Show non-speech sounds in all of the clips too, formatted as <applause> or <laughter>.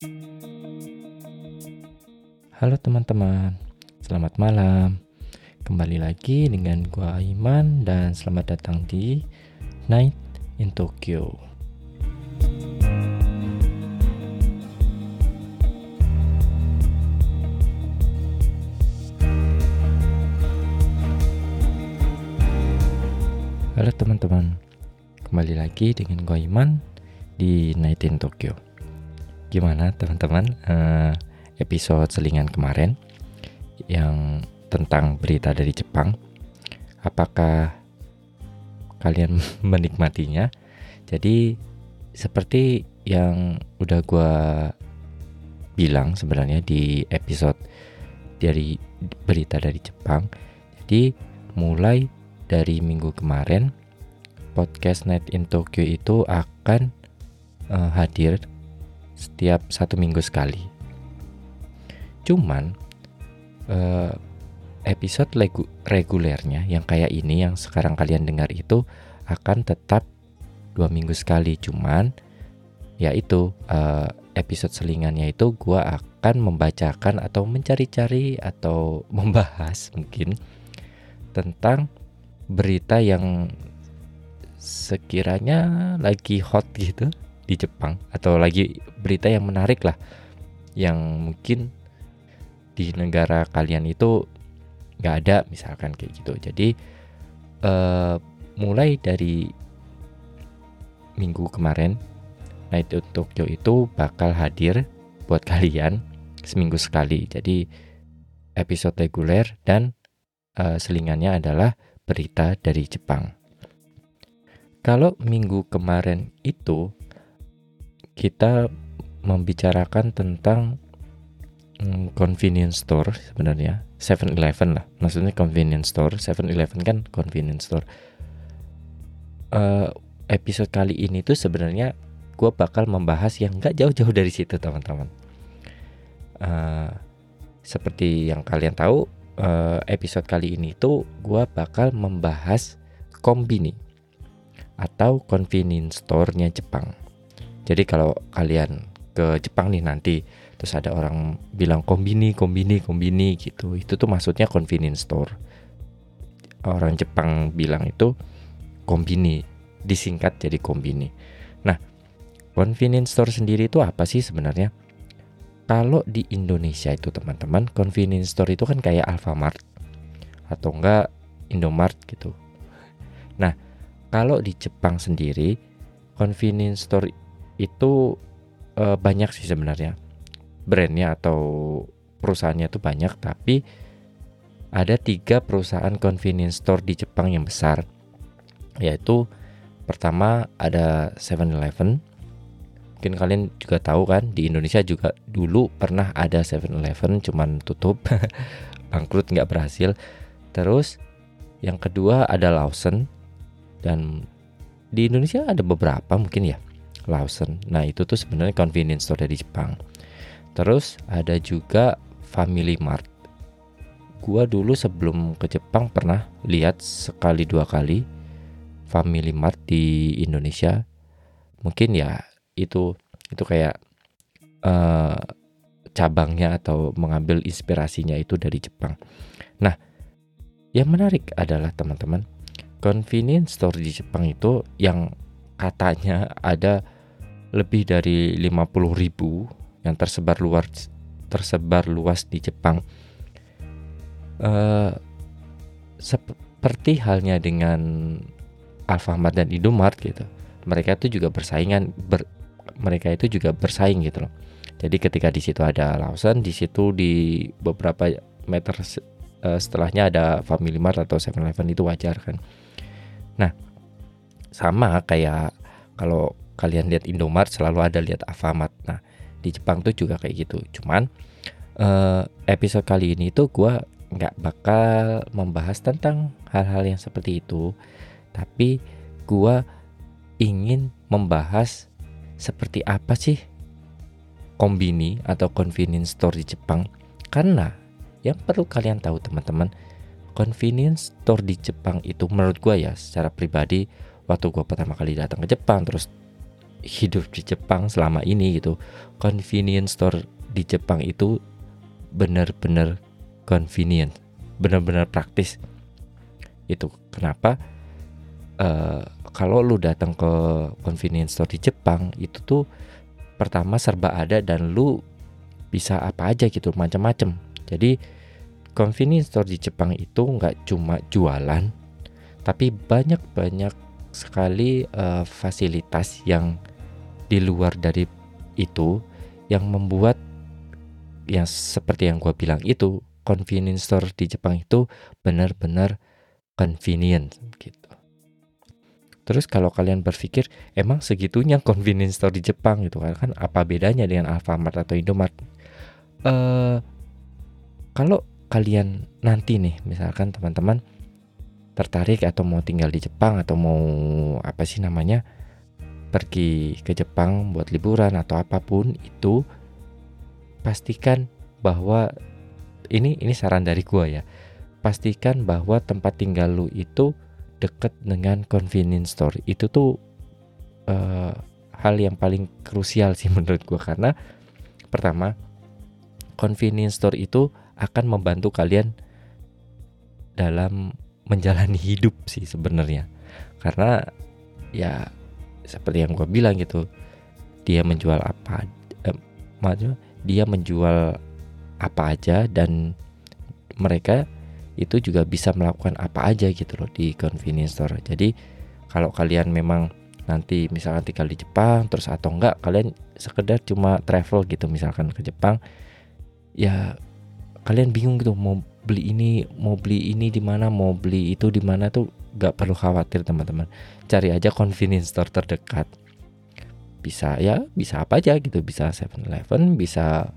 Halo teman-teman, selamat malam. Kembali lagi dengan gua Aiman dan selamat datang di Night in Tokyo. Halo teman-teman, kembali lagi dengan gua Iman di Night in Tokyo. Gimana teman-teman? Uh, episode selingan kemarin yang tentang berita dari Jepang. Apakah kalian <laughs> menikmatinya? Jadi seperti yang udah gue bilang sebenarnya di episode dari berita dari Jepang. Jadi mulai dari minggu kemarin podcast Night in Tokyo itu akan uh, hadir setiap satu minggu sekali Cuman uh, episode regu regulernya yang kayak ini yang sekarang kalian dengar itu akan tetap dua minggu sekali. Cuman ya itu uh, episode selingannya itu gue akan membacakan atau mencari-cari atau <laughs> membahas mungkin tentang berita yang sekiranya lagi hot gitu di Jepang atau lagi berita yang menarik lah yang mungkin di negara kalian itu nggak ada misalkan kayak gitu. Jadi uh, mulai dari minggu kemarin Night of Tokyo itu bakal hadir buat kalian seminggu sekali. Jadi episode reguler dan uh, selingannya adalah berita dari Jepang. Kalau minggu kemarin itu kita membicarakan tentang hmm, convenience store sebenarnya. 7-Eleven lah. Maksudnya convenience store. 7-Eleven kan convenience store. Uh, episode kali ini tuh sebenarnya gue bakal membahas yang nggak jauh-jauh dari situ teman-teman. Uh, seperti yang kalian tahu uh, episode kali ini tuh gue bakal membahas kombini atau convenience store-nya Jepang jadi kalau kalian ke Jepang nih nanti terus ada orang bilang kombini kombini kombini gitu. Itu tuh maksudnya convenience store. Orang Jepang bilang itu kombini disingkat jadi kombini. Nah convenience store sendiri itu apa sih sebenarnya? Kalau di Indonesia itu teman-teman convenience store itu kan kayak Alfamart atau enggak Indomart gitu. Nah kalau di Jepang sendiri convenience store itu e, banyak sih sebenarnya. Brandnya atau perusahaannya itu banyak tapi ada tiga perusahaan convenience store di Jepang yang besar. Yaitu pertama ada 7-Eleven mungkin kalian juga tahu kan di Indonesia juga dulu pernah ada 7-Eleven cuman tutup. <laughs> Bangkrut nggak berhasil. Terus yang kedua ada Lawson. Dan di Indonesia ada beberapa mungkin ya Lawson nah itu tuh sebenarnya convenience store dari Jepang Terus ada juga Family Mart. Gua dulu sebelum ke Jepang pernah lihat sekali dua kali Family Mart di Indonesia. Mungkin ya itu itu kayak uh, cabangnya atau mengambil inspirasinya itu dari Jepang. Nah, yang menarik adalah teman-teman, convenience store di Jepang itu yang katanya ada lebih dari 50 ribu yang tersebar luas tersebar luas di Jepang. Uh, seperti halnya dengan Alfamart dan Indomart gitu. Mereka itu juga bersaingan ber, mereka itu juga bersaing gitu loh. Jadi ketika di situ ada Lawson, di situ di beberapa meter uh, setelahnya ada Family Mart atau 7-Eleven itu wajar kan. Nah, sama kayak kalau kalian lihat Indomart selalu ada lihat Alfamart. Nah, di Jepang tuh juga kayak gitu. Cuman uh, episode kali ini tuh gue nggak bakal membahas tentang hal-hal yang seperti itu. Tapi gue ingin membahas seperti apa sih kombini atau convenience store di Jepang. Karena yang perlu kalian tahu teman-teman convenience store di Jepang itu menurut gue ya secara pribadi waktu gue pertama kali datang ke Jepang terus hidup di Jepang selama ini gitu. Convenience store di Jepang itu benar-benar convenient benar-benar praktis. Itu kenapa uh, kalau lu datang ke convenience store di Jepang itu tuh pertama serba ada dan lu bisa apa aja gitu macam-macam. Jadi convenience store di Jepang itu nggak cuma jualan tapi banyak-banyak sekali uh, fasilitas yang di luar dari itu yang membuat yang seperti yang gue bilang itu convenience store di Jepang itu benar-benar convenient gitu. Terus kalau kalian berpikir emang segitunya <laughs> convenience store di Jepang gitu kan kan apa bedanya dengan Alfamart atau Indomart? Uh, kalau kalian nanti nih misalkan teman-teman tertarik atau mau tinggal di Jepang atau mau apa sih namanya pergi ke Jepang buat liburan atau apa pun itu pastikan bahwa ini ini saran dari gua ya pastikan bahwa tempat tinggal lu itu deket dengan convenience store. Itu tuh uh, hal yang paling krusial sih <laughs> menurut gua. Karena pertama convenience store itu akan membantu kalian dalam menjalani hidup sih sebenarnya. Karena ya seperti yang gue bilang gitu dia menjual apa eh, maksudnya dia menjual apa aja dan mereka itu juga bisa melakukan apa aja gitu loh di convenience store. Jadi kalau kalian memang nanti misalkan tinggal di Jepang terus atau enggak kalian sekedar cuma travel gitu misalkan ke Jepang ya kalian bingung gitu mau beli ini mau beli ini di mana mau beli itu di mana tuh gak perlu khawatir teman-teman. Cari aja convenience store terdekat. Bisa ya bisa apa aja gitu. Bisa 7-Eleven bisa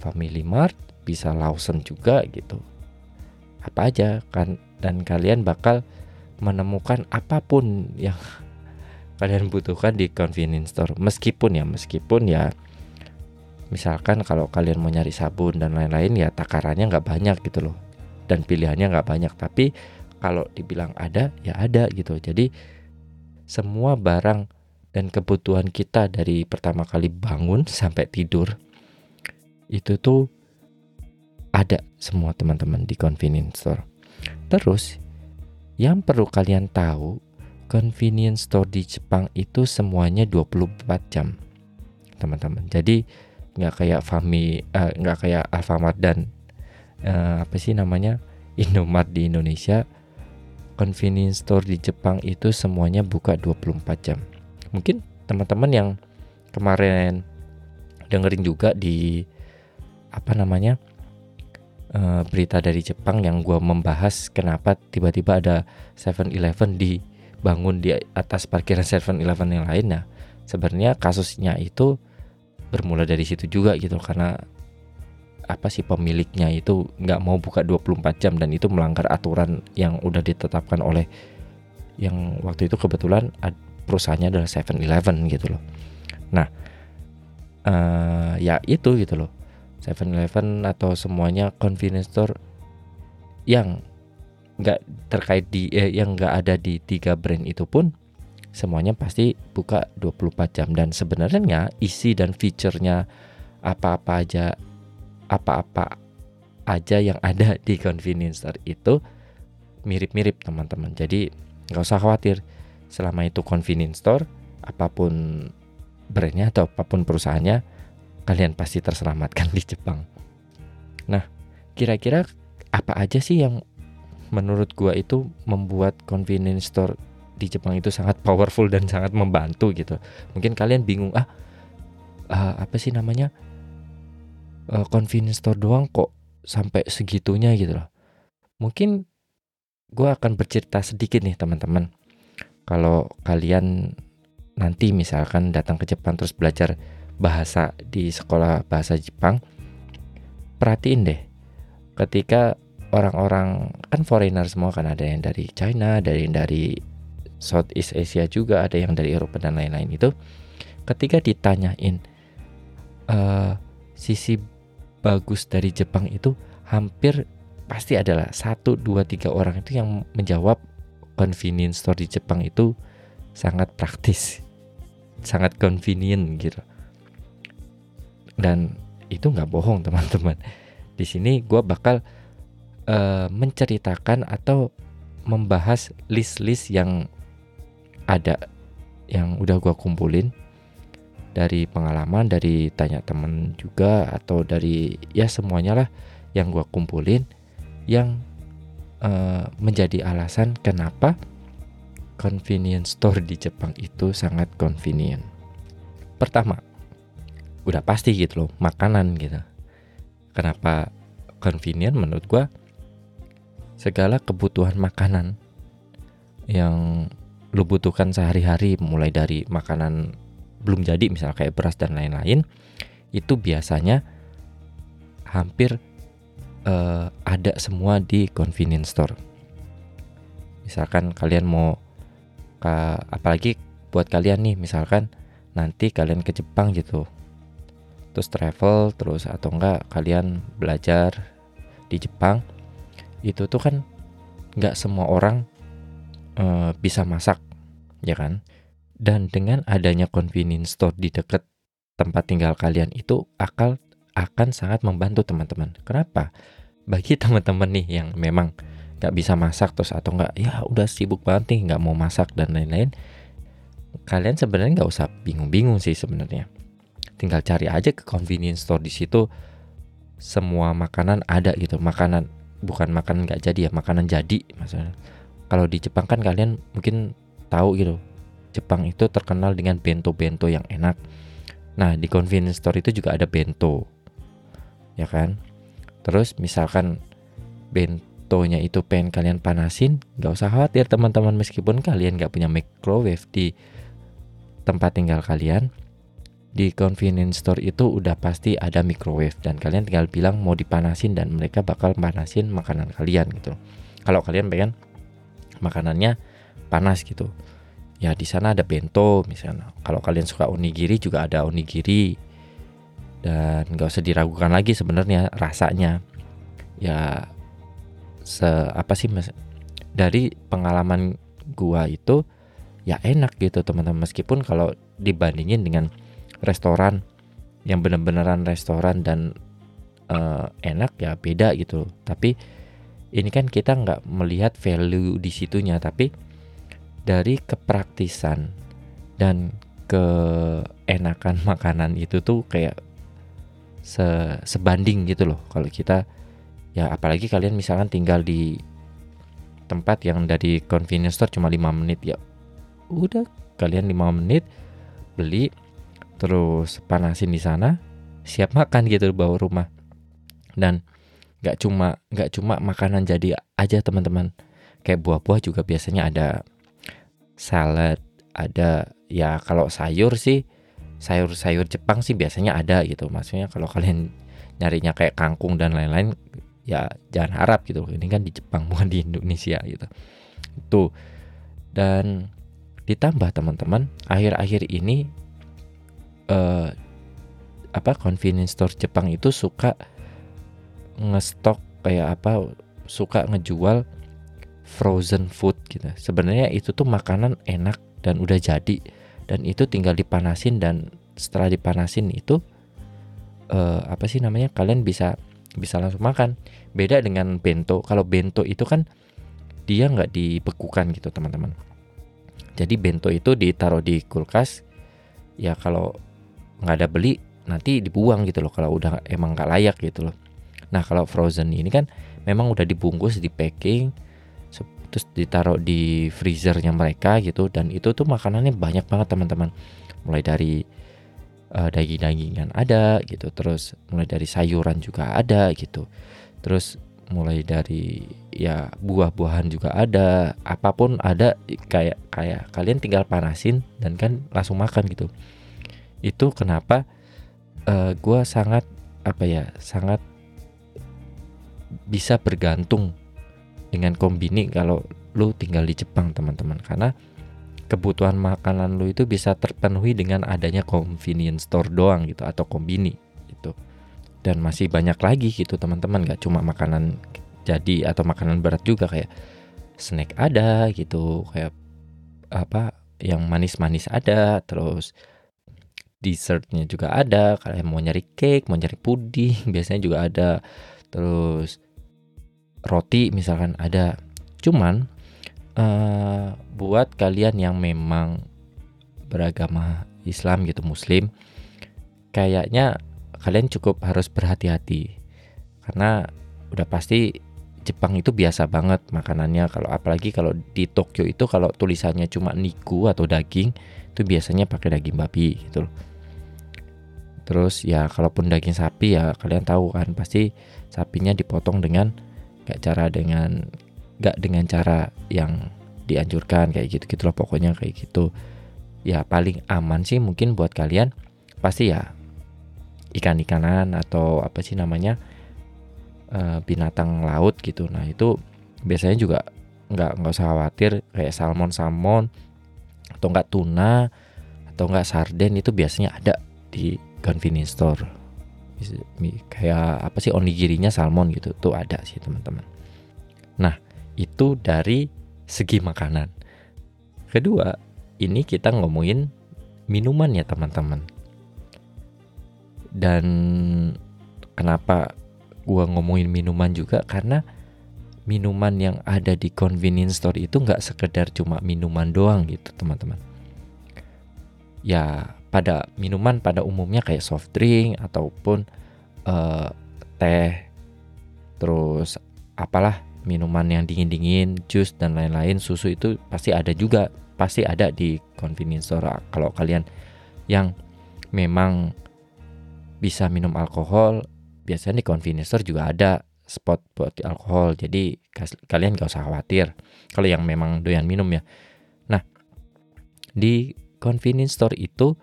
Family Mart bisa Lawson juga gitu. Apa aja kan dan kalian bakal menemukan apa pun yang <laughs> kalian butuhkan di convenience store. Meskipun ya meskipun ya misalkan kalau kalian mau nyari sabun dan lain-lain ya takarannya nggak banyak gitu loh. Dan pilihannya nggak banyak. Tapi kalau dibilang ada ya ada gitu. Jadi semua barang dan kebutuhan kita dari pertama kali bangun <laughs> sampai tidur itu tuh ada semua teman-teman di convenience store. Terus yang perlu kalian tahu convenience store di Jepang itu semuanya 24 jam teman-teman. Jadi nggak kayak Fami uh, nggak kayak Alfamart dan uh, apa sih namanya Indomart di Indonesia convenience store di Jepang itu semuanya buka 24 jam. Mungkin teman-teman yang kemarin dengerin juga di apa namanya uh, berita dari Jepang yang gue membahas kenapa tiba-tiba ada 7-Eleven dibangun di atas parkiran 7-Eleven yang lainnya sebenarnya kasusnya itu bermula dari situ juga gitu karena apa sih pemiliknya itu nggak mau buka 24 jam dan itu melanggar aturan yang udah ditetapkan oleh yang waktu itu kebetulan perusahaannya adalah 7-Eleven gitu loh. Nah, uh, ya itu gitu loh. 7-Eleven atau semuanya convenience store yang nggak terkait di eh, yang nggak ada di tiga brand itu pun semuanya pasti buka 24 jam dan sebenarnya isi dan fiturnya apa-apa aja apa-apa aja yang ada <laughs> di convenience store itu mirip-mirip teman-teman. Jadi nggak usah khawatir. Selama itu convenience store apa pun brandnya atau apa pun perusahaannya kalian pasti terselamatkan <laughs> di Jepang. Nah kira-kira apa aja sih yang menurut gua itu membuat convenience store di Jepang itu sangat powerful dan sangat membantu gitu. Mungkin kalian bingung ah uh, apa sih namanya uh, convenience store doang kok sampai segitunya gitu loh. Mungkin gue akan bercerita sedikit nih teman-teman. Kalau kalian nanti misalkan datang ke Jepang terus belajar bahasa di sekolah bahasa Jepang, perhatiin deh ketika orang-orang kan foreigner semua kan ada yang dari China, dari dari Southeast Asia juga ada yang dari Eropa dan lain-lain itu ketika ditanyain uh, sisi bagus dari Jepang itu hampir pasti adalah satu dua tiga orang itu yang menjawab convenience store di Jepang itu sangat praktis sangat convenient gitu. Dan itu nggak bohong <laughs> teman-teman. Di sini gue bakal uh, menceritakan atau membahas list-list yang ada yang udah gue kumpulin dari pengalaman dari tanya temen juga atau dari ya semuanya lah yang gue kumpulin yang uh, menjadi alasan kenapa convenience store di Jepang itu sangat convenient. Pertama, udah pasti gitu loh, makanan gitu. Kenapa convenient menurut gua? Segala kebutuhan makanan yang lu butuhkan sehari-hari mulai dari makanan belum jadi misalnya kayak beras dan lain-lain itu biasanya hampir uh, ada semua di convenience store. Misalkan kalian mau Ka, apalagi buat kalian nih misalkan nanti kalian ke Jepang gitu terus travel terus atau enggak kalian belajar di Jepang itu tuh kan nggak semua orang e, bisa masak ya kan dan dengan adanya convenience store di dekat tempat tinggal kalian itu akal akan sangat membantu teman-teman. Kenapa? Bagi <laughs> teman-teman nih yang memang nggak bisa masak terus atau nggak ya udah sibuk banget nih nggak mau masak dan lain-lain kalian sebenarnya nggak usah bingung-bingung sih sebenarnya. Tinggal cari aja ke convenience store di situ semua makanan ada gitu. Makanan bukan makanan nggak jadi ya makanan jadi maksudnya. Kalau di Jepang kan kalian mungkin tahu gitu Jepang itu terkenal dengan bento-bento yang enak. Nah di convenience store itu juga ada bento ya kan? Terus misalkan bento fotonya itu pengen kalian panasin, nggak usah khawatir teman-teman. Meskipun kalian nggak punya microwave di tempat tinggal kalian, di convenience store itu udah pasti ada microwave. Dan kalian tinggal bilang mau dipanasin dan mereka bakal panasin makanan kalian gitu. Kalau kalian pengen makanannya panas gitu, ya di sana ada bento misalnya. Kalau kalian suka onigiri juga ada onigiri. Dan nggak usah diragukan lagi sebenarnya rasanya. Ya se apa sih mas? Dari pengalaman gua itu ya enak gitu teman-teman. Meskipun kalau dibandingin dengan restoran yang bener-beneran restoran dan uh, enak ya beda gitu. Tapi ini kan kita nggak melihat value di situnya. Tapi dari kepraktisan dan keenakan <laughs> makanan itu tuh kayak se sebanding gitu loh. Kalau kita ya apalagi kalian misalkan tinggal di tempat yang dari convenience store cuma 5 menit ya udah kalian 5 menit beli terus panasin di sana siap makan gitu bawa rumah. Dan nggak cuma nggak cuma makanan jadi aja teman-teman. Kayak buah-buah juga biasanya ada salad ada ya kalau sayur sih sayur-sayur Jepang sih biasanya ada gitu. Maksudnya kalau <laughs> kalian nyarinya kayak kangkung dan lain-lain ya jangan harap gitu. Ini kan di Jepang bukan di Indonesia gitu. Itu. Dan ditambah teman-teman akhir-akhir ini eh, apa convenience store Jepang itu suka ngestok kayak apa suka ngejual frozen food gitu. Sebenarnya itu tuh makanan enak dan udah jadi. Dan itu tinggal dipanasin dan setelah dipanasin itu eh, apa sih namanya kalian bisa bisa langsung makan. Beda dengan bento. Kalau bento itu kan dia nggak dibekukan gitu teman-teman. Jadi bento itu ditaruh di kulkas. Ya kalau nggak ada beli nanti dibuang gitu loh kalau udah emang nggak layak gitu loh. Nah kalau frozen ini kan memang udah dibungkus di packing terus ditaruh di freezernya mereka gitu. Dan itu tuh makanannya banyak banget teman-teman. Mulai dari uh, daging-dagingan ada gitu. Terus mulai dari sayuran juga ada gitu. Terus mulai dari ya buah-buahan juga ada. Apa pun ada kayak kayak kalian tinggal panasin dan kan langsung makan gitu. Itu kenapa uh, eh, gue sangat apa ya sangat bisa bergantung dengan kombini kalau lu tinggal di Jepang teman-teman. Karena kebutuhan makanan lu itu bisa terpenuhi dengan adanya convenience store doang gitu atau kombini gitu. Dan masih banyak lagi gitu teman-teman. Gak cuma makanan jadi atau makanan berat juga kayak snack ada gitu kayak apa yang manis-manis ada terus dessertnya juga ada kalian mau nyari cake mau nyari puding <laughs> biasanya juga ada. Terus roti misalkan ada. Cuman uh, buat kalian yang memang beragama Islam gitu Muslim kayaknya kalian cukup harus berhati-hati. Karena udah pasti Jepang itu biasa banget makanannya. Kalau apalagi kalau di Tokyo itu kalau tulisannya cuma niku atau daging itu biasanya pakai daging babi gitu loh. Terus ya kalaupun daging sapi ya kalian tahu kan pasti sapinya dipotong dengan kayak cara dengan gak dengan cara yang dianjurkan kayak gitu gitu loh pokoknya kayak gitu. Ya paling aman sih mungkin buat kalian pasti ya ikan-ikanan atau apa sih namanya uh, binatang laut gitu nah itu biasanya juga nggak nggak usah khawatir kayak salmon salmon atau nggak tuna atau nggak sarden itu biasanya ada di convenience store kayak apa sih onigirinya salmon gitu tuh ada sih teman-teman. Nah itu dari segi makanan. Kedua ini kita ngomongin minuman ya teman-teman. Dan kenapa gua ngomongin minuman juga? Karena minuman yang ada di convenience store itu nggak sekedar cuma minuman doang gitu teman-teman ya pada minuman pada umumnya kayak soft drink ataupun uh, teh terus apalah minuman yang dingin-dingin jus dan lain-lain susu itu pasti ada juga pasti ada di convenience store. Kalau kalian yang memang bisa minum alkohol biasanya di convenience store juga ada spot buat alkohol. Jadi kalian gak usah khawatir. Kalau yang memang doyan minum ya. Nah di convenience store itu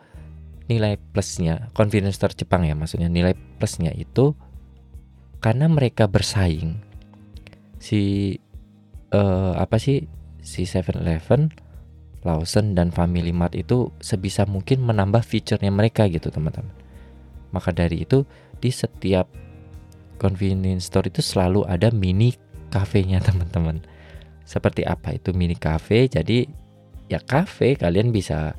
nilai plusnya convenience store Jepang ya maksudnya nilai plusnya itu karena mereka bersaing si uh, apa sih si 7-Eleven, Lawson dan Family Mart itu sebisa mungkin menambah fiturnya mereka gitu teman-teman maka dari itu di setiap convenience store itu selalu ada mini kafenya teman-teman. Seperti apa itu mini cafe? Jadi ya cafe kalian bisa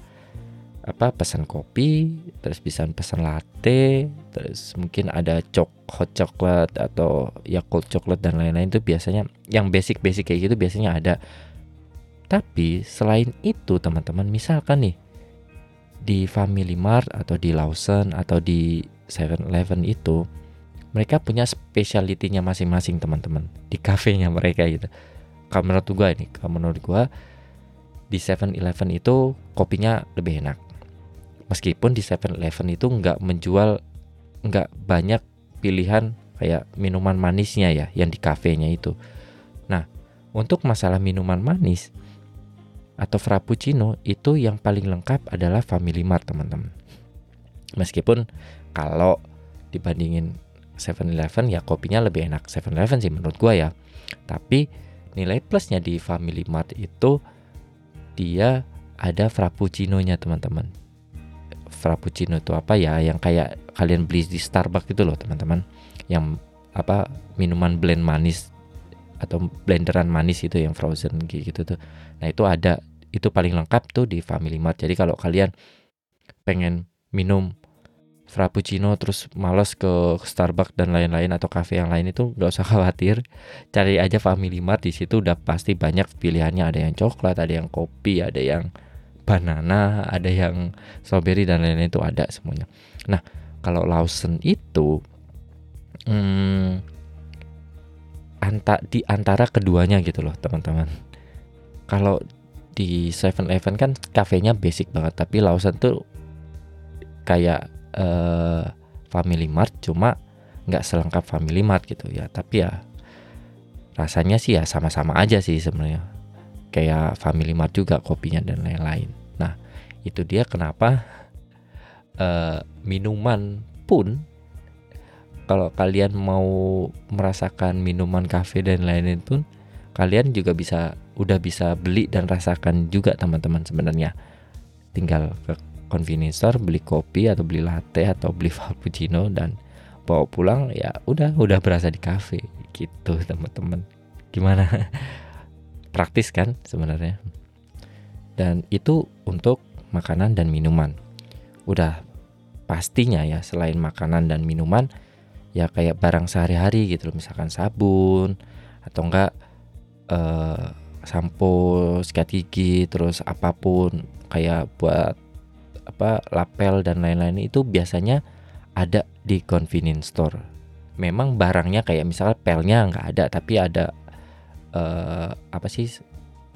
apa pesan kopi, terus bisa pesan latte, terus mungkin ada cok hot chocolate atau ya cold chocolate dan lain-lain itu biasanya yang basic-basic kayak gitu biasanya ada. Tapi selain itu teman-teman misalkan nih di Family Mart atau di Lawson atau di 7-Eleven itu mereka punya speciality-nya masing-masing teman-teman di kafenya mereka gitu. Kalau menurut gua ini, kalau menurut gua di 7-Eleven itu kopinya lebih enak. Meskipun di 7-Eleven itu nggak menjual nggak banyak pilihan kayak minuman manisnya ya yang di kafenya itu. Nah, untuk masalah minuman manis, atau frappuccino itu yang paling lengkap adalah Family Mart teman-teman. Meskipun kalau dibandingin 7-Eleven ya kopinya lebih enak 7-Eleven sih menurut gua ya. Tapi nilai plusnya di Family Mart itu dia ada frappuccino-nya teman-teman. Frappuccino itu apa ya? Yang kayak kalian beli di Starbucks gitu loh teman-teman. Yang apa minuman blend manis atau blenderan manis itu yang frozen gitu tuh. Nah, itu ada itu paling lengkap tuh di Family Mart. Jadi kalau kalian pengen minum frappuccino terus males ke Starbucks dan lain-lain atau cafe yang lain itu nggak usah <laughs> khawatir cari aja Family Mart di situ udah pasti banyak pilihannya ada yang coklat ada yang kopi ada yang banana ada yang strawberry dan lain-lain itu ada semuanya nah kalau Lawson itu hmm, anta di antara keduanya gitu loh teman-teman. Kalau di Seven Eleven kan kafenya basic banget, tapi Lawson tuh kayak uh, Family Mart cuma nggak selengkap Family Mart gitu ya. Tapi ya rasanya sih ya sama-sama aja sih sebenarnya. Kayak Family Mart juga kopinya dan lain-lain. Nah itu dia kenapa uh, minuman pun kalau kalian mau merasakan minuman kafe dan lain-lain pun kalian juga bisa udah bisa beli dan rasakan juga teman-teman sebenarnya. Tinggal ke convenience store beli kopi atau beli latte atau beli <laughs> cappuccino dan bawa pulang ya udah udah berasa di kafe. Gitu teman-teman. Gimana <laughs> praktis kan sebenarnya dan itu untuk makanan dan minuman. Udah pastinya ya selain makanan dan minuman ya kayak barang sehari-hari gitu loh misalkan sabun atau enggak eh, sampo, sikat gigi, terus apa pun kayak buat apa lapel dan lain-lain itu biasanya ada di convenience store. Memang barangnya kayak misalnya pelnya nggak ada, tapi ada eh, apa sih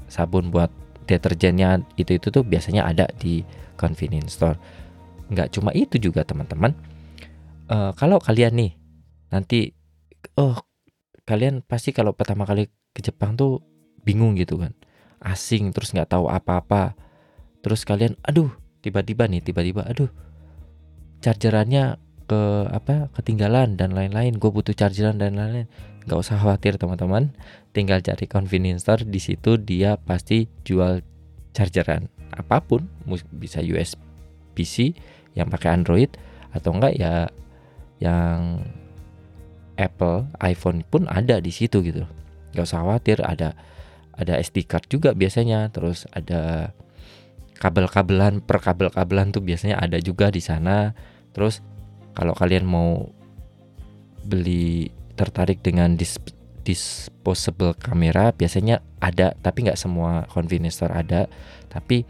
sabun buat deterjennya itu itu tuh biasanya ada di convenience store. Nggak cuma itu juga teman-teman. Eh, kalau kalian nih nanti, oh kalian pasti kalau pertama kali ke Jepang tuh bingung gitu kan, asing terus nggak tahu apa-apa. Terus kalian, aduh tiba-tiba nih tiba-tiba, aduh chargerannya ke apa ketinggalan dan lain-lain. Gue butuh chargeran dan lain-lain. Nggak usah khawatir teman-teman, tinggal cari convenience store di situ dia pasti jual chargeran apa pun, bisa USB-C yang pakai Android atau enggak ya yang Apple iPhone pun ada di situ gitu. Nggak usah khawatir ada ada SD card juga biasanya, terus ada kabel-kabelan per kabel-kabelan tuh biasanya ada juga di sana. Terus kalau kalian mau beli tertarik dengan dis- disposable kamera biasanya ada tapi nggak semua convenience store ada. Tapi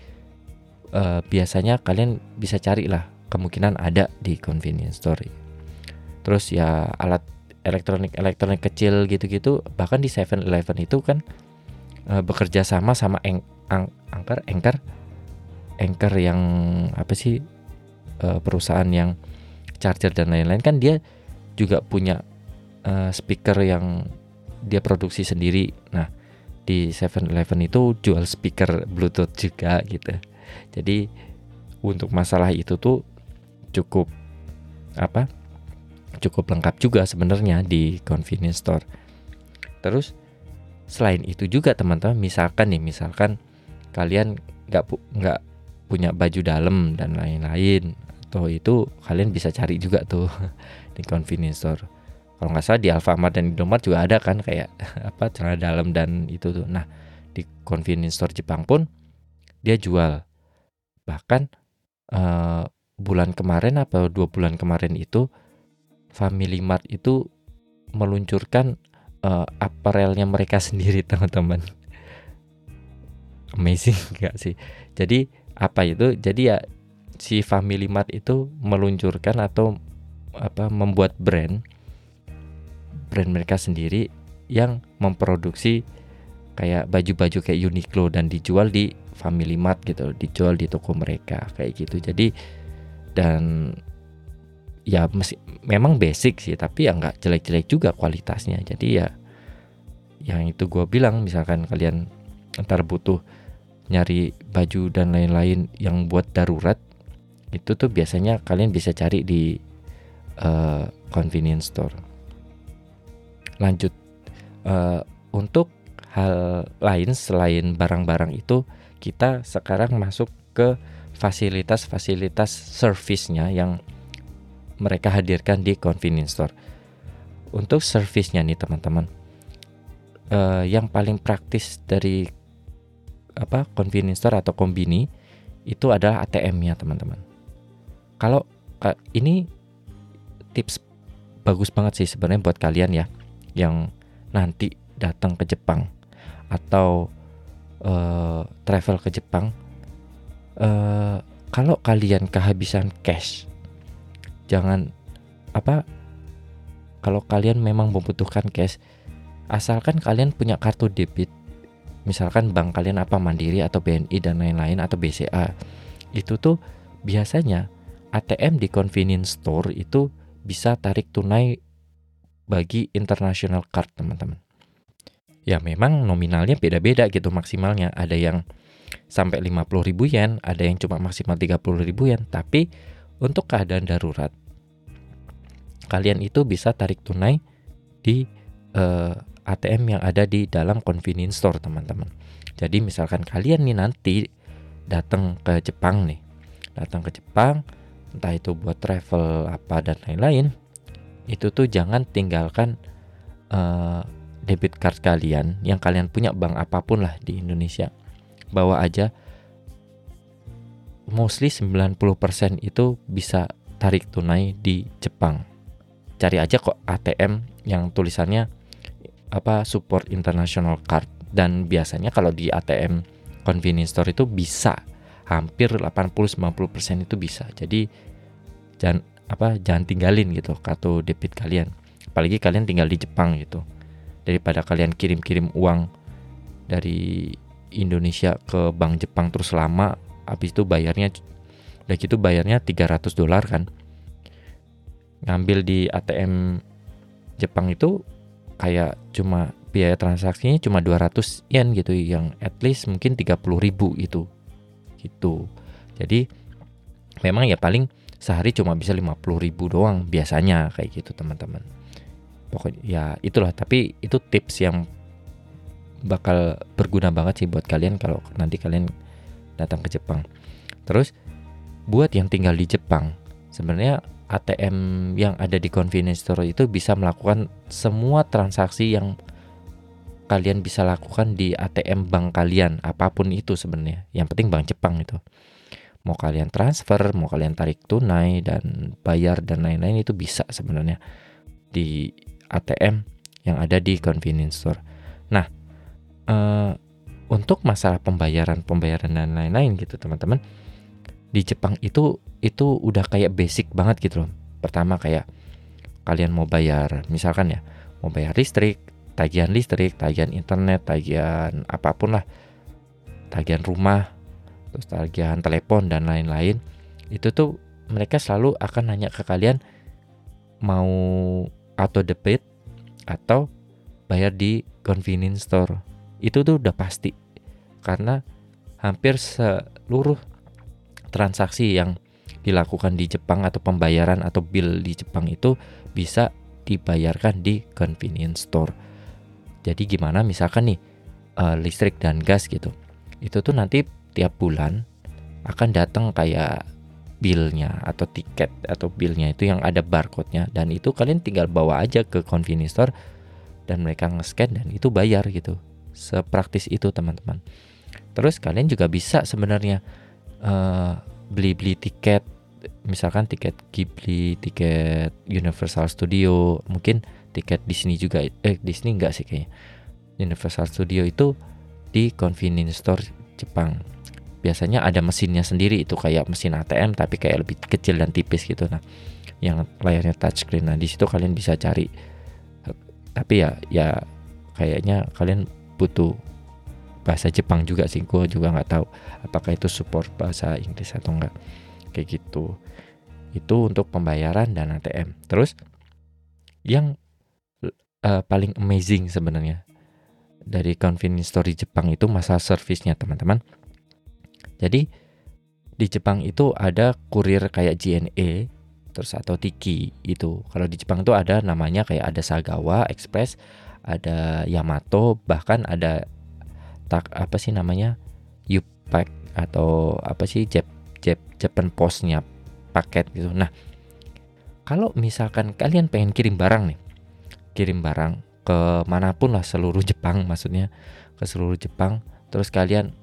eh, biasanya kalian bisa cari lah kemungkinan ada di convenience store. Terus ya alat elektronik elektronik kecil gitu-gitu bahkan di 7-Eleven itu kan eh, bekerja sama sama eng, ang, angker anchor. Anchor yang apa sih eh, perusahaan yang charger dan lain-lain kan dia juga punya eh, speaker yang dia produksi sendiri. Nah, di 7-Eleven itu jual speaker Bluetooth juga gitu. Jadi untuk masalah itu tuh cukup apa? Cukup lengkap juga sebenarnya di convenience store. Terus selain itu juga teman-teman, misalkan nih, misalkan kalian nggak nggak punya baju dalam dan lain-lain, atau itu kalian bisa cari juga tuh <laughs> di convenience store kalau nggak salah di Alfamart dan Indomart juga ada kan kayak <laughs> apa celana dalam dan itu tuh. Nah di convenience store Jepang pun dia jual. Bahkan uh, bulan kemarin apa dua bulan kemarin itu Family Mart itu meluncurkan uh, apparelnya mereka <laughs> sendiri teman-teman. Amazing <laughs> gak sih? Jadi apa itu? Jadi ya si Family Mart itu meluncurkan atau apa membuat brand brand mereka sendiri yang memproduksi kayak baju-baju kayak Uniqlo dan dijual di Family Mart gitu, dijual di toko mereka kayak gitu. Jadi dan ya mesti, memang basic sih, tapi ya nggak jelek-jelek juga kualitasnya. Jadi ya yang itu gue bilang misalkan kalian ntar butuh nyari baju dan lain-lain yang buat darurat itu tuh biasanya kalian bisa cari di uh, convenience store lanjut uh, untuk hal lain selain barang-barang itu kita sekarang masuk ke fasilitas-fasilitas servisnya yang mereka hadirkan di convenience store. Untuk servisnya nih teman-teman, uh, yang paling praktis dari apa convenience store atau kombini itu adalah ATM-nya teman-teman. Kalau ini tips bagus banget sih sebenarnya buat kalian ya yang nanti datang ke Jepang atau uh, travel ke Jepang, uh, kalau kalian kehabisan cash, jangan apa? Kalau kalian memang membutuhkan cash, asalkan kalian punya kartu debit, misalkan bank kalian apa Mandiri atau BNI dan lain-lain atau BCA, itu tuh biasanya ATM di convenience store itu bisa tarik tunai bagi international card teman-teman. Ya memang nominalnya beda-beda gitu maksimalnya. Ada yang sampai 50 ribu yen, ada yang cuma maksimal 30 ribu yen. Tapi untuk keadaan darurat, kalian itu bisa tarik tunai di eh, ATM yang ada di dalam convenience store teman-teman. Jadi misalkan kalian nih nanti datang ke Jepang nih, datang ke Jepang, entah itu buat travel apa dan lain-lain, itu tuh jangan tinggalkan uh, debit card kalian yang kalian punya bank apa pun lah di Indonesia bawa aja mostly 90% itu bisa tarik tunai di Jepang. Cari aja kok ATM yang tulisannya apa support international card dan biasanya kalau di ATM convenience store itu bisa hampir 80-90% itu bisa. Jadi jangan apa jangan tinggalin gitu kartu debit kalian. Apalagi kalian tinggal di Jepang gitu. Daripada kalian kirim-kirim uang dari Indonesia ke bank Jepang terus lama habis itu bayarnya udah gitu bayarnya 300 dolar kan ngambil di ATM Jepang itu kayak cuma biaya transaksinya cuma 200 yen gitu yang at least mungkin 30 ribu itu gitu jadi memang ya paling sehari cuma bisa 50 ribu doang biasanya kayak gitu teman-teman pokoknya ya itulah tapi itu tips yang bakal berguna banget sih buat kalian kalau nanti kalian datang ke Jepang. Terus buat yang tinggal di Jepang, sebenarnya ATM yang ada di convenience store itu bisa melakukan semua transaksi yang kalian bisa lakukan di ATM bank kalian, apa pun itu sebenarnya. Yang penting bank Jepang itu. Mau kalian transfer, mau kalian tarik tunai dan bayar dan lain-lain itu bisa sebenarnya di ATM yang ada di convenience store. Nah, uh, untuk masalah pembayaran pembayaran dan lain-lain gitu teman-teman di Jepang itu itu udah kayak basic banget gitu loh pertama kayak kalian mau bayar misalkan ya mau bayar listrik tagihan listrik tagihan internet tagihan apa pun lah tagihan rumah terus tagihan telepon dan lain-lain itu tuh mereka selalu akan nanya ke kalian mau auto debit atau bayar di convenience store itu tuh udah pasti karena hampir seluruh transaksi yang dilakukan di Jepang atau pembayaran atau bill di Jepang itu bisa dibayarkan di convenience store. Jadi gimana misalkan nih uh, listrik dan gas gitu. Itu tuh nanti tiap bulan akan datang kayak billnya atau tiket atau billnya itu yang ada barcode-nya dan itu kalian tinggal bawa aja ke convenience store dan mereka nge-scan dan itu bayar gitu. Sepraktis itu teman-teman. Terus kalian juga bisa sebenarnya uh, beli-beli tiket misalkan tiket Ghibli tiket Universal Studio mungkin tiket Disney juga eh Disney enggak sih kayaknya. Universal Studio itu di convenience store Jepang biasanya ada mesinnya sendiri itu kayak mesin ATM tapi kayak lebih kecil dan tipis gitu. Nah yang layarnya touchscreen. Nah di situ kalian bisa cari tapi ya ya kayaknya kalian butuh bahasa Jepang juga sih. Gue juga nggak tahu apakah itu support bahasa Inggris atau enggak kayak gitu. Itu untuk pembayaran dan ATM terus yang uh, paling amazing sebenarnya dari convenience store di Jepang itu masa servisnya teman-teman jadi di Jepang itu ada kurir kayak JNE terus atau Tiki itu. Kalau di Jepang itu ada namanya kayak ada Sagawa Express ada Yamato bahkan ada tak apa sih namanya Upack atau apa sih Jap, Jap, Japan Postnya paket gitu. Nah kalau misalkan kalian pengen kirim barang nih kirim barang ke mana pun lah seluruh Jepang maksudnya ke seluruh Jepang terus kalian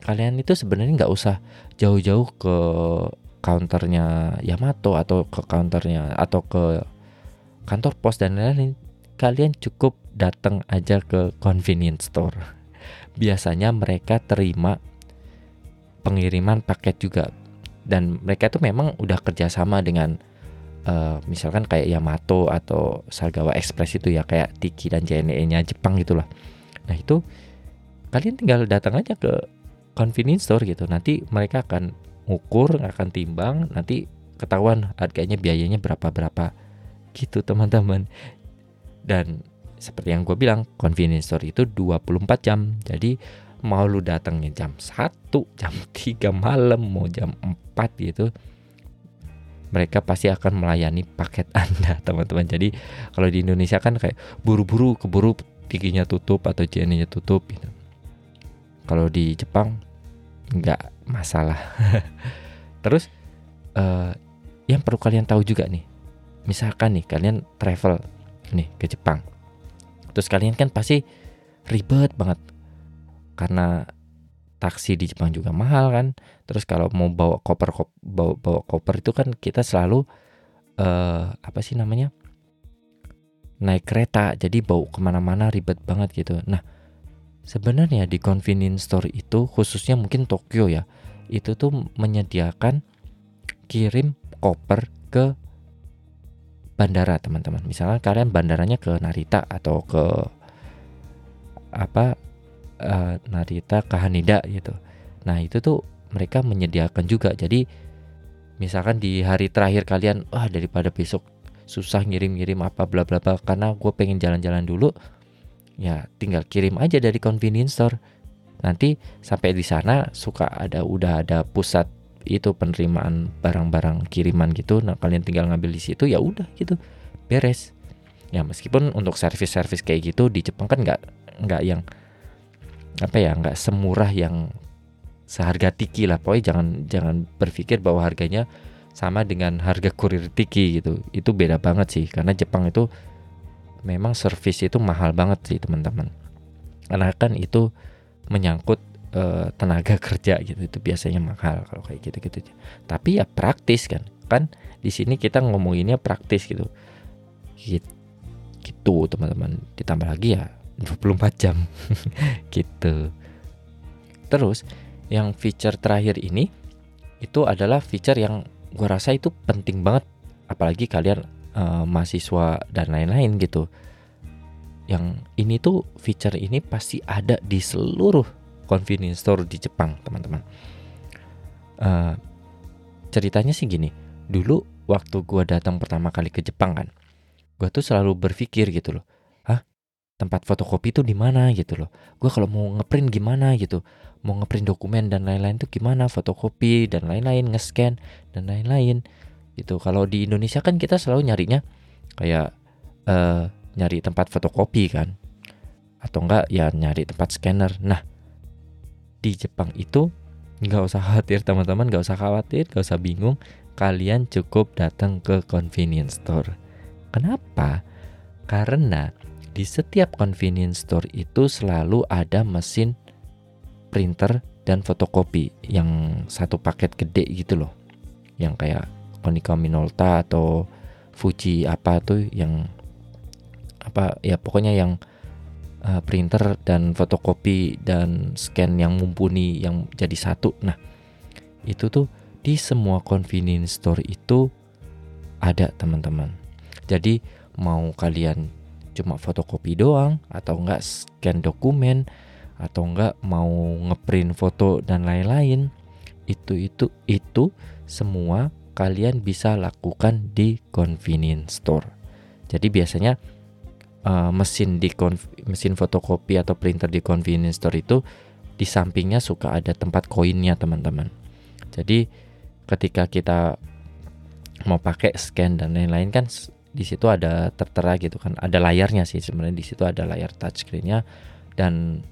kalian itu sebenarnya nggak usah jauh-jauh ke counternya Yamato atau ke counternya atau ke kantor pos dan lain-lain kalian cukup datang aja ke convenience store. <laughs> Biasanya mereka terima pengiriman paket juga dan mereka tuh memang udah kerjasama dengan uh, misalkan kayak Yamato atau Sagawa Express itu ya kayak Tiki dan JNE-nya Jepang gitulah. Nah itu kalian tinggal datang aja ke convenience store gitu. Nanti mereka akan ukur, akan timbang, nanti ketahuan harganya biayanya berapa berapa gitu teman-teman. Dan seperti yang gue bilang convenience store itu 24 jam jadi mau lu datangnya jam 1 jam <laughs> 3 malam mau jam 4 gitu mereka pasti akan melayani paket <laughs> anda teman-teman jadi kalau di Indonesia kan kayak buru-buru keburu tikinya tutup atau JNE nya tutup gitu kalau di Jepang nggak masalah. <laughs> Terus uh, yang perlu kalian tahu juga nih misalkan nih kalian travel nih ke Jepang terus kalian kan pasti ribet banget. Karena taksi di Jepang juga mahal kan terus kalau mau bawa koper kop, bawa bawa koper itu kan kita selalu uh, apa sih namanya naik kereta jadi bawa ke mana-mana ribet banget gitu. Nah sebenarnya di convenience store itu khususnya mungkin Tokyo ya itu tuh menyediakan kirim koper ke bandara teman-teman. Misalnya kalian bandaranya ke Narita atau ke apa uh, Narita ke Haneda gitu. Nah itu tuh mereka menyediakan juga. Jadi misalkan di hari terakhir kalian wah daripada besok susah ngirim-ngirim apa bla bla bla karena gue pengen jalan-jalan dulu ya tinggal kirim aja dari convenience store. Nanti sampai di sana suka ada udah ada pusat itu penerimaan barang-barang kiriman gitu. Nah kalian tinggal ngambil di situ ya udah gitu. Beres. Ya meskipun untuk servis-servis kayak gitu di Jepang kan nggak nggak yang apa ya nggak semurah yang seharga tiki lah. Pokoknya jangan jangan berpikir bahwa harganya sama dengan harga kurir tiki gitu. Itu beda banget sih karena Jepang itu memang servis itu mahal banget sih teman-teman. Karena kan itu menyangkut uh, tenaga <laughs> kerja gitu itu biasanya mahal kalau kayak gitu gitu tapi ya praktis kan. Kan di sini kita ngomonginnya praktis gitu. Gitu teman-teman. Ditambah lagi ya 24 jam. <laughs> Gitu. Terus yang feature terakhir ini itu adalah feature yang gue rasa itu penting banget. Apalagi kalian uh, mahasiswa dan lain-lain gitu. Yang ini tuh feature ini pasti ada di seluruh convenience store di Jepang teman-teman. Uh, ceritanya sih gini dulu waktu gue datang pertama kali ke Jepang kan gue tuh selalu berpikir gitu loh tempat fotokopi itu di mana? gitu loh. Gue kalau mau ngeprint gimana gitu, mau ngeprint dokumen dan lain-lain tuh gimana, fotokopi dan lain-lain, nge-scan dan lain-lain gitu. Kalau di Indonesia kan kita selalu nyarinya kayak uh, nyari tempat fotokopi kan, atau enggak ya nyari tempat scanner. Nah di Jepang itu nggak usah khawatir teman-teman, nggak usah khawatir, nggak usah bingung. Kalian cukup datang ke convenience store. Kenapa? Karena di setiap convenience store itu selalu ada mesin printer dan fotokopi yang satu paket gede gitu loh. Yang kayak Konica Minolta atau Fuji apa tuh yang apa ya pokoknya yang uh, printer dan fotokopi dan scan yang mumpuni yang jadi satu. Nah, itu tuh di semua convenience store itu ada teman-teman. Jadi mau kalian cuma fotokopi doang atau enggak scan dokumen atau enggak mau ngeprint foto dan lain-lain itu itu itu semua kalian bisa lakukan di convenience store. Jadi biasanya uh, mesin di mesin fotokopi atau printer di convenience store itu di sampingnya suka ada tempat koinnya teman-teman. Jadi ketika kita mau pakai scan dan lain-lain kan di situ ada tertera gitu kan ada layarnya sih sebenarnya di situ ada layar touchscreennya dan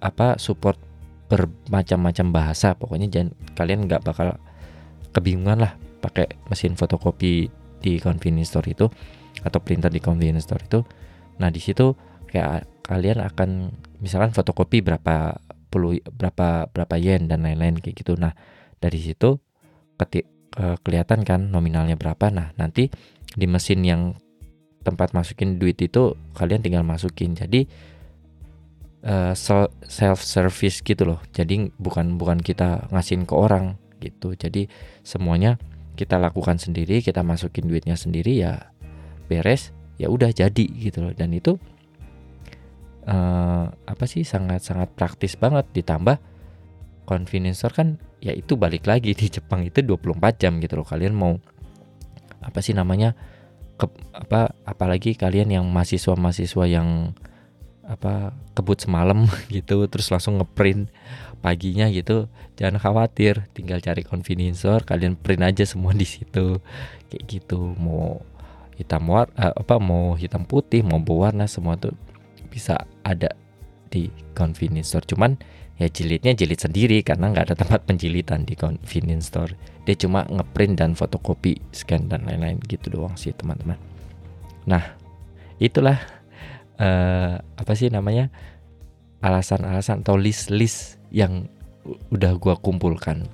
apa support bermacam-macam bahasa pokoknya jangan kalian nggak bakal kebingungan lah pakai mesin fotokopi di convenience store itu atau printer di convenience store itu. Nah di situ kayak kalian akan misalkan fotokopi berapa puluh berapa berapa yen dan lain-lain kayak gitu. Nah dari situ ketik kelihatan kan nominalnya berapa. Nah nanti di mesin yang tempat masukin duit itu kalian tinggal masukin. Jadi uh, self service gitu loh. Jadi bukan bukan kita ngasihin ke orang gitu. Jadi semuanya kita lakukan sendiri kita masukin duitnya sendiri ya beres ya udah jadi gitu loh. Dan itu uh, apa sih sangat sangat praktis banget. Ditambah convenience store kan ya itu balik lagi di Jepang itu 24 jam gitu loh. Kalian mau apa sih namanya ke, apa apalagi kalian yang mahasiswa-mahasiswa yang apa kebut semalam <laughs> gitu terus langsung ngeprint paginya gitu. Jangan khawatir tinggal cari convenience store kalian print aja semua di situ. Kayak gitu mau hitam war uh, apa mau hitam putih mau berwarna semua tuh bisa ada di convenience store. Cuman ya jilidnya jilid sendiri karena nggak ada tempat penjilitan di convenience store. Dia cuma ngeprint dan fotokopi scan dan lain-lain gitu doang sih teman-teman. Nah itulah uh, apa sih namanya alasan-alasan atau list-list yang udah gue kumpulkan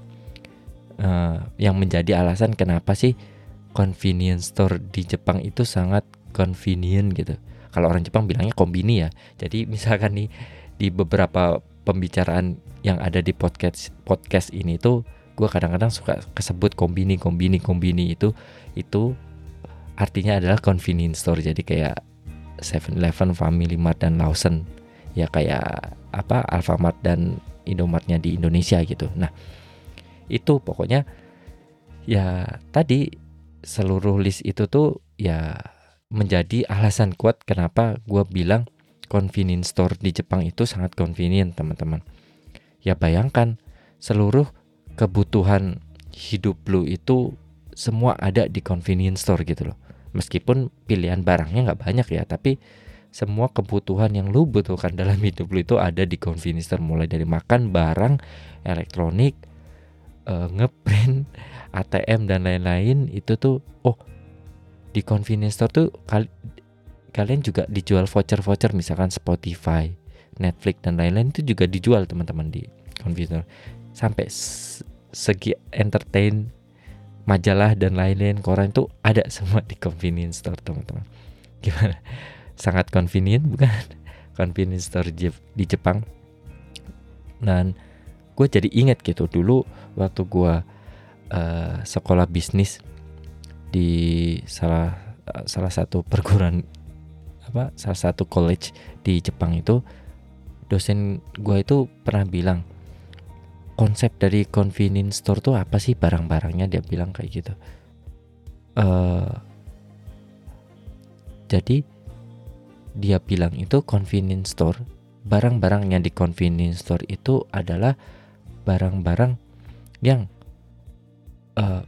uh, yang menjadi alasan kenapa sih convenience store di Jepang itu sangat convenient gitu. Kalau orang Jepang bilangnya kombini ya. Jadi <laughs> misalkan nih di beberapa pembicaraan yang ada di podcast podcast ini tuh gue kadang-kadang suka kesebut kombini kombini kombini itu itu artinya adalah convenience store jadi kayak Seven Eleven, Family Mart dan Lawson ya kayak apa Alfamart dan Indomartnya di Indonesia gitu. Nah itu pokoknya ya tadi seluruh list itu tuh ya menjadi alasan kuat kenapa gue bilang convenience store di Jepang itu sangat convenient teman-teman. Ya bayangkan seluruh kebutuhan hidup lu itu semua ada di convenience store gitu loh. Meskipun pilihan barangnya nggak banyak ya, tapi semua kebutuhan yang lu butuhkan <laughs> dalam hidup lu itu ada di convenience store mulai dari makan barang elektronik uh, ngeprint <laughs> ATM dan lain-lain. Itu tuh oh di convenience store tuh kal kalian juga dijual voucher-voucher misalkan Spotify, Netflix dan lain-lain itu juga dijual teman-teman di convenience store. Sampai segi entertain majalah dan lain-lain koran itu ada <laughs> semua di convenience store teman-teman. Gimana? Sangat convenient bukan? <laughs> Convenience store di Jepang. Dan gue jadi inget gitu dulu waktu gue uh, sekolah bisnis di salah uh, salah satu perguruan apa salah satu college di Jepang itu dosen gue itu pernah bilang konsep dari convenience store tuh apa sih? Barang-barangnya dia bilang kayak gitu. Uh, jadi dia bilang itu convenience store barang-barang yang di convenience store itu adalah barang-barang yang uh,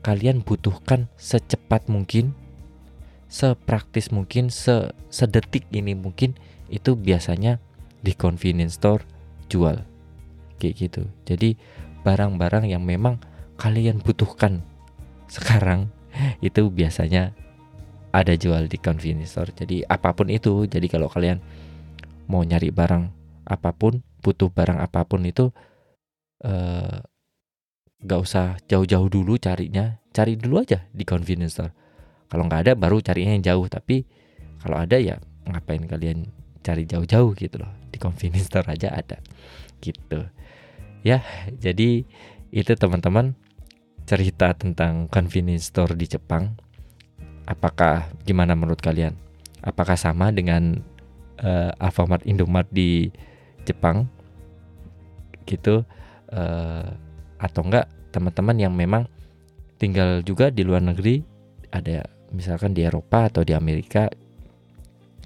kalian butuhkan secepat mungkin sepraktis mungkin se sedetik ini mungkin itu biasanya di convenience store jual kayak gitu jadi barang-barang yang memang kalian butuhkan sekarang <laughs> itu biasanya ada jual di convenience store. Jadi apa pun itu, jadi kalau kalian mau nyari barang apa pun, butuh barang apa pun itu eh, uh, usah jauh-jauh dulu carinya, cari dulu aja di convenience store. Kalau nggak ada baru carinya yang jauh, tapi kalau ada ya ngapain kalian cari jauh-jauh gitu loh. Di convenience store aja ada. Gitu. Ya, jadi itu teman-teman cerita tentang convenience store di Jepang apakah gimana menurut kalian? Apakah sama dengan uh, Alfamart Indomart di Jepang gitu uh, atau enggak teman-teman yang memang tinggal juga di luar negeri ada misalkan di Eropa atau di Amerika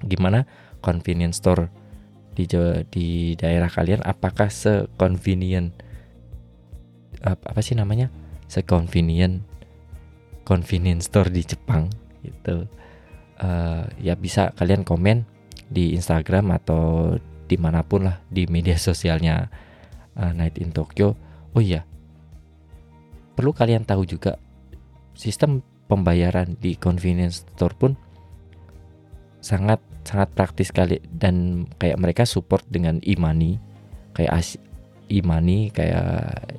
gimana convenience store di di daerah kalian apakah seconvenient? Apa sih namanya? Seconvenient convenience store di Jepang gitu. Uh, ya bisa kalian komen di Instagram atau di mana pun lah di media sosialnya uh, Night in Tokyo. Oh iya perlu kalian tahu juga sistem pembayaran di convenience store pun sangat sangat praktis sekali. Dan kayak mereka support dengan e-money. Kayak e-money kayak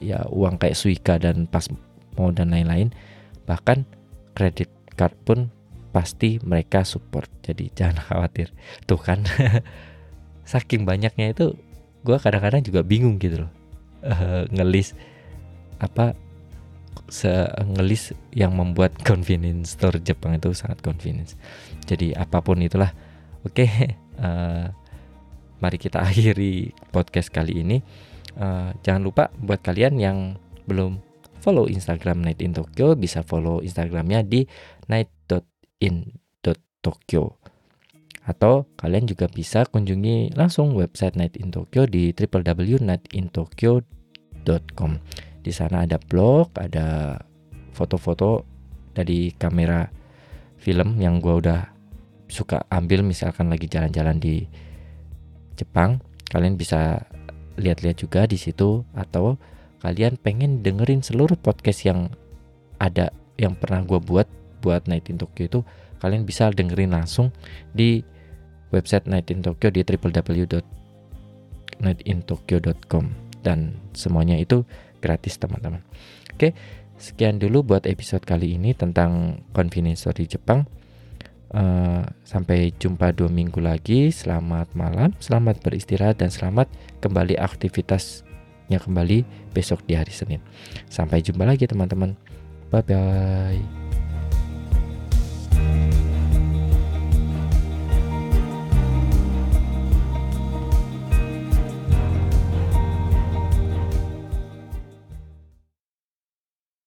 ya uang kayak Suica dan Pasmo dan lain-lain. Bahkan kredit card pun pasti mereka support. Jadi <laughs> jangan khawatir. Tuh kan. <laughs> Saking banyaknya itu gue kadang-kadang juga bingung gitu loh. Uh, ngelis apa se ngelis yang membuat <laughs> convenience store Jepang itu sangat convenience. Jadi apa pun itulah. Oke okay, <laughs> uh, eh, mari kita <laughs> akhiri podcast kali ini. Uh, jangan lupa buat kalian yang belum follow Instagram Night in Tokyo bisa follow Instagramnya di night.in.tokyo atau kalian juga bisa kunjungi langsung website Night in Tokyo di www.nightintokyo.com. Di sana ada blog, ada foto-foto dari kamera film yang gue udah suka ambil misalkan lagi jalan-jalan di Jepang, kalian bisa lihat-lihat juga di situ atau kalian pengen dengerin seluruh podcast yang ada yang pernah gue buat buat Night in Tokyo itu kalian bisa dengerin langsung di website Night in Tokyo di www.nightintokyo.com dan semuanya itu gratis teman-teman. Oke, sekian dulu buat episode kali ini tentang convenience store di Jepang. Uh, sampai jumpa dua minggu lagi. Selamat malam, selamat beristirahat dan selamat kembali aktivitasnya kembali besok di hari Senin. Sampai jumpa lagi teman-teman. Bye bye.